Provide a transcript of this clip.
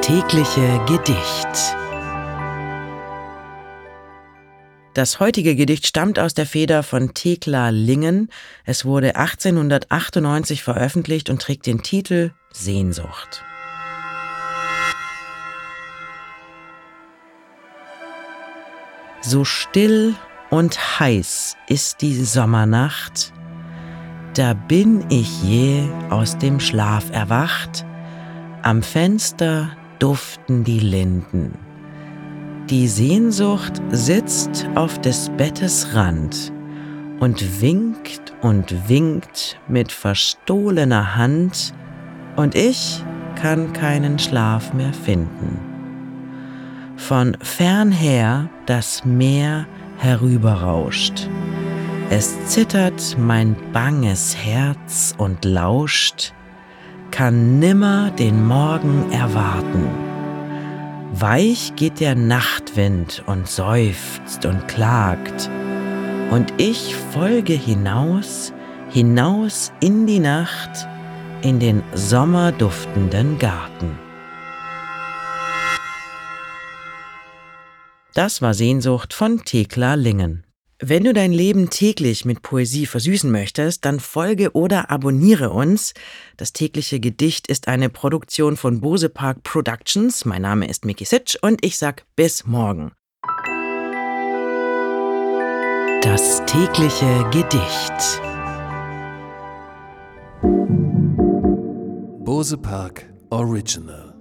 Tägliche Gedicht. Das heutige Gedicht stammt aus der Feder von Thekla Lingen. Es wurde 1898 veröffentlicht und trägt den Titel Sehnsucht. So still und heiß ist die Sommernacht, da bin ich je aus dem Schlaf erwacht, am Fenster duften die Linden. Die Sehnsucht sitzt auf des Bettes Rand und winkt und winkt mit verstohlener Hand, und ich kann keinen Schlaf mehr finden. Von fernher das Meer herüberrauscht. Es zittert mein banges Herz und lauscht, kann nimmer den Morgen erwarten. Weich geht der Nachtwind und seufzt und klagt, und ich folge hinaus, hinaus in die Nacht, in den sommerduftenden Garten. Das war Sehnsucht von Thekla Lingen. Wenn du dein Leben täglich mit Poesie versüßen möchtest, dann folge oder abonniere uns. Das tägliche Gedicht ist eine Produktion von Bose Park Productions. Mein Name ist Miki Sitsch und ich sag bis morgen. Das tägliche Gedicht. Bose Park Original